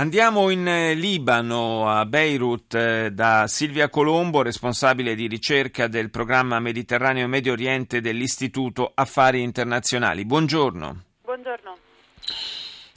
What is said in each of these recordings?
Andiamo in eh, Libano, a Beirut, eh, da Silvia Colombo, responsabile di ricerca del programma Mediterraneo e Medio Oriente dell'Istituto Affari Internazionali. Buongiorno. Buongiorno.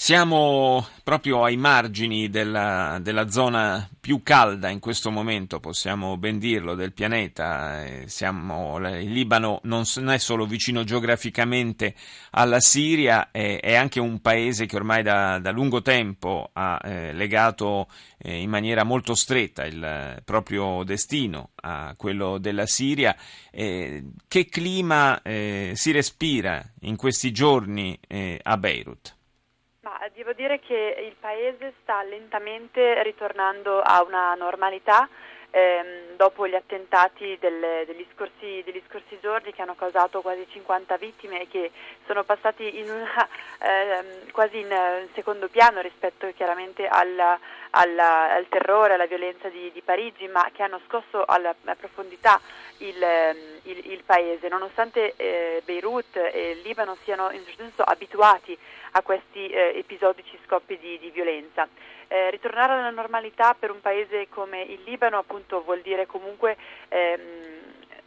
Siamo proprio ai margini della, della, zona più calda in questo momento, possiamo ben dirlo, del pianeta. Eh, siamo, il Libano non è solo vicino geograficamente alla Siria, è, è anche un paese che ormai da, da lungo tempo ha eh, legato eh, in maniera molto stretta il proprio destino a quello della Siria. Eh, che clima eh, si respira in questi giorni eh, a Beirut? Devo dire che il paese sta lentamente ritornando a una normalità ehm, dopo gli attentati del, degli, scorsi, degli, scorsi, giorni che hanno causato quasi 50 vittime e che sono passati in una, ehm, quasi in, in, secondo piano rispetto chiaramente alla, alla, al terrore, alla violenza di, di, Parigi, ma che hanno scosso alla, profondità il, ehm, il, il, paese, nonostante eh, Beirut e Libano siano in certo senso abituati a questi eh, episodici scoppi di, di violenza. Eh, ritornare alla normalità per un paese come il Libano appunto vuol dire comunque ehm,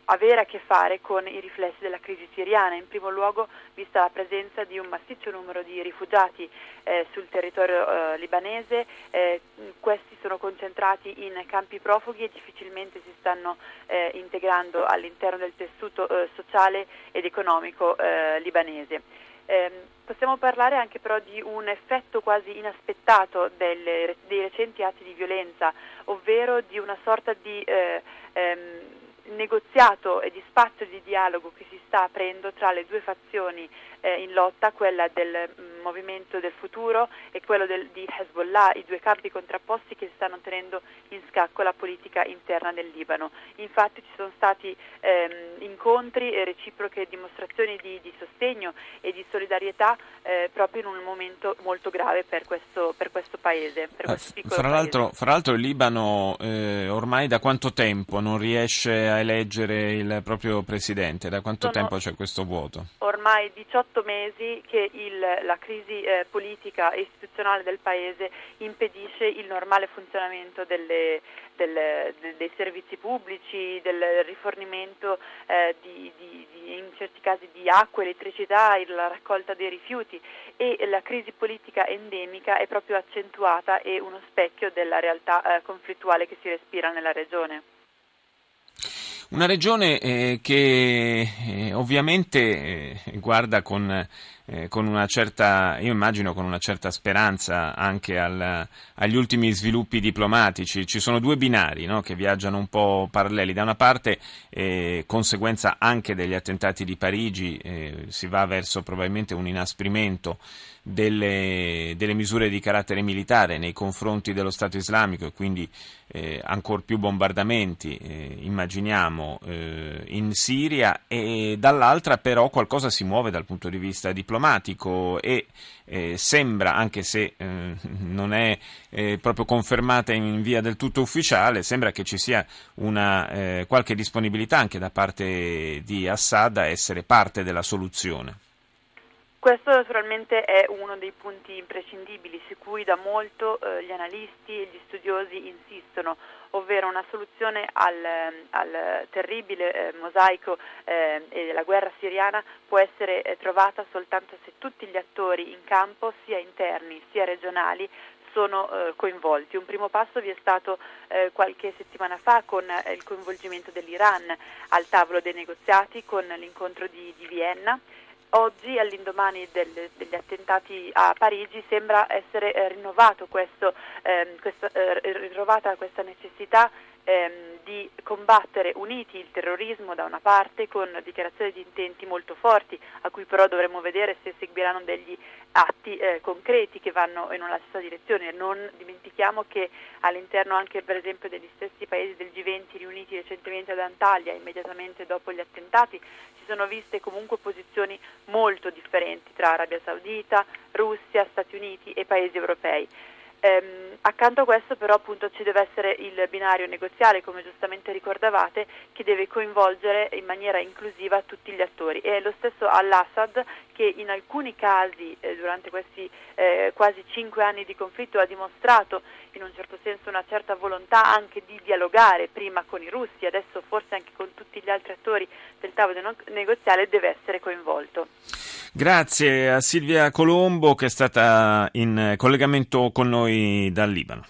avere a che fare con i riflessi della crisi siriana, in primo luogo vista la presenza di un massiccio numero di rifugiati eh, sul territorio eh, libanese, eh, questi sono concentrati in campi profughi e difficilmente si stanno eh, integrando all'interno del tessuto eh, sociale ed economico eh, libanese. Eh, possiamo parlare anche però di un effetto quasi inaspettato delle, dei recenti atti di violenza, ovvero di una sorta di eh, ehm, negoziato e di spazio di dialogo che si sta aprendo tra le due fazioni eh, in lotta, quella del mm, Movimento del Futuro e quello del, di Hezbollah, i due campi contrapposti che stanno tenendo in scacco la politica interna del Libano. Infatti ci sono stati ehm, incontri e reciproche dimostrazioni di, di, sostegno e di solidarietà eh, proprio in un momento molto grave per questo, per questo paese. Per questo eh, fra, l'altro, fra, l'altro, il Libano eh, ormai da quanto tempo non riesce a eleggere il proprio presidente? Da quanto sono tempo c'è questo vuoto? Ormai 18 mesi che il, la crisi eh, politica e istituzionale del Paese impedisce il normale funzionamento delle, del, de, dei servizi pubblici, del rifornimento eh, di, di, di, in certi casi di acqua, elettricità, la raccolta dei rifiuti e la crisi politica endemica è proprio accentuata e uno specchio della realtà eh, conflittuale che si respira nella regione. Una regione eh, che eh, ovviamente eh, guarda con, eh, con, una certa, io immagino con una certa speranza anche al, agli ultimi sviluppi diplomatici. Ci sono due binari no, che viaggiano un po' paralleli. Da una parte, eh, conseguenza anche degli attentati di Parigi, eh, si va verso probabilmente un inasprimento delle, delle, misure di carattere militare nei confronti dello Stato islamico e quindi eh, ancora più bombardamenti, eh, immaginiamo, eh, in Siria e dall'altra però qualcosa si muove dal punto di vista diplomatico e eh, sembra, anche se eh, non è eh, proprio confermata in via del tutto ufficiale, sembra che ci sia una, qualche disponibilità anche da parte di Assad a essere parte della soluzione. Questo naturalmente è uno dei punti imprescindibili su cui da molto eh, gli analisti e gli studiosi insistono, ovvero una soluzione al, al terribile eh, mosaico eh, e della guerra siriana può essere eh, trovata soltanto se tutti gli attori in campo, sia interni sia regionali, sono eh, coinvolti. Un primo passo vi è stato eh, qualche settimana fa con eh, il coinvolgimento dell'Iran al tavolo dei negoziati con l'incontro di, di Vienna oggi, all'indomani del, degli attentati a Parigi, sembra essere eh, rinnovato questo, ehm, questo, eh, rinnovata questa necessità ehm, di combattere uniti il terrorismo da una parte con dichiarazioni di intenti molto forti, a cui però dovremo vedere se seguiranno degli atti eh, concreti che vanno in una stessa direzione. Non dimentichiamo che all'interno anche per esempio degli stessi paesi del G20 riuniti recentemente ad Antalya, immediatamente dopo gli attentati, si sono viste comunque posizioni molto differenti tra Arabia Saudita, Russia, Stati Uniti e paesi europei. Ehm, accanto a questo però appunto ci deve essere il binario negoziale, come giustamente ricordavate, che deve coinvolgere in maniera inclusiva tutti gli attori. E lo stesso al-Assad che in alcuni casi eh, durante questi eh, quasi cinque anni di conflitto ha dimostrato in un certo senso una certa volontà anche di dialogare prima con i russi, adesso forse anche gli altri attori del tavolo negoziale deve essere coinvolto. Grazie a Silvia Colombo che è stata in collegamento con noi dal Libano.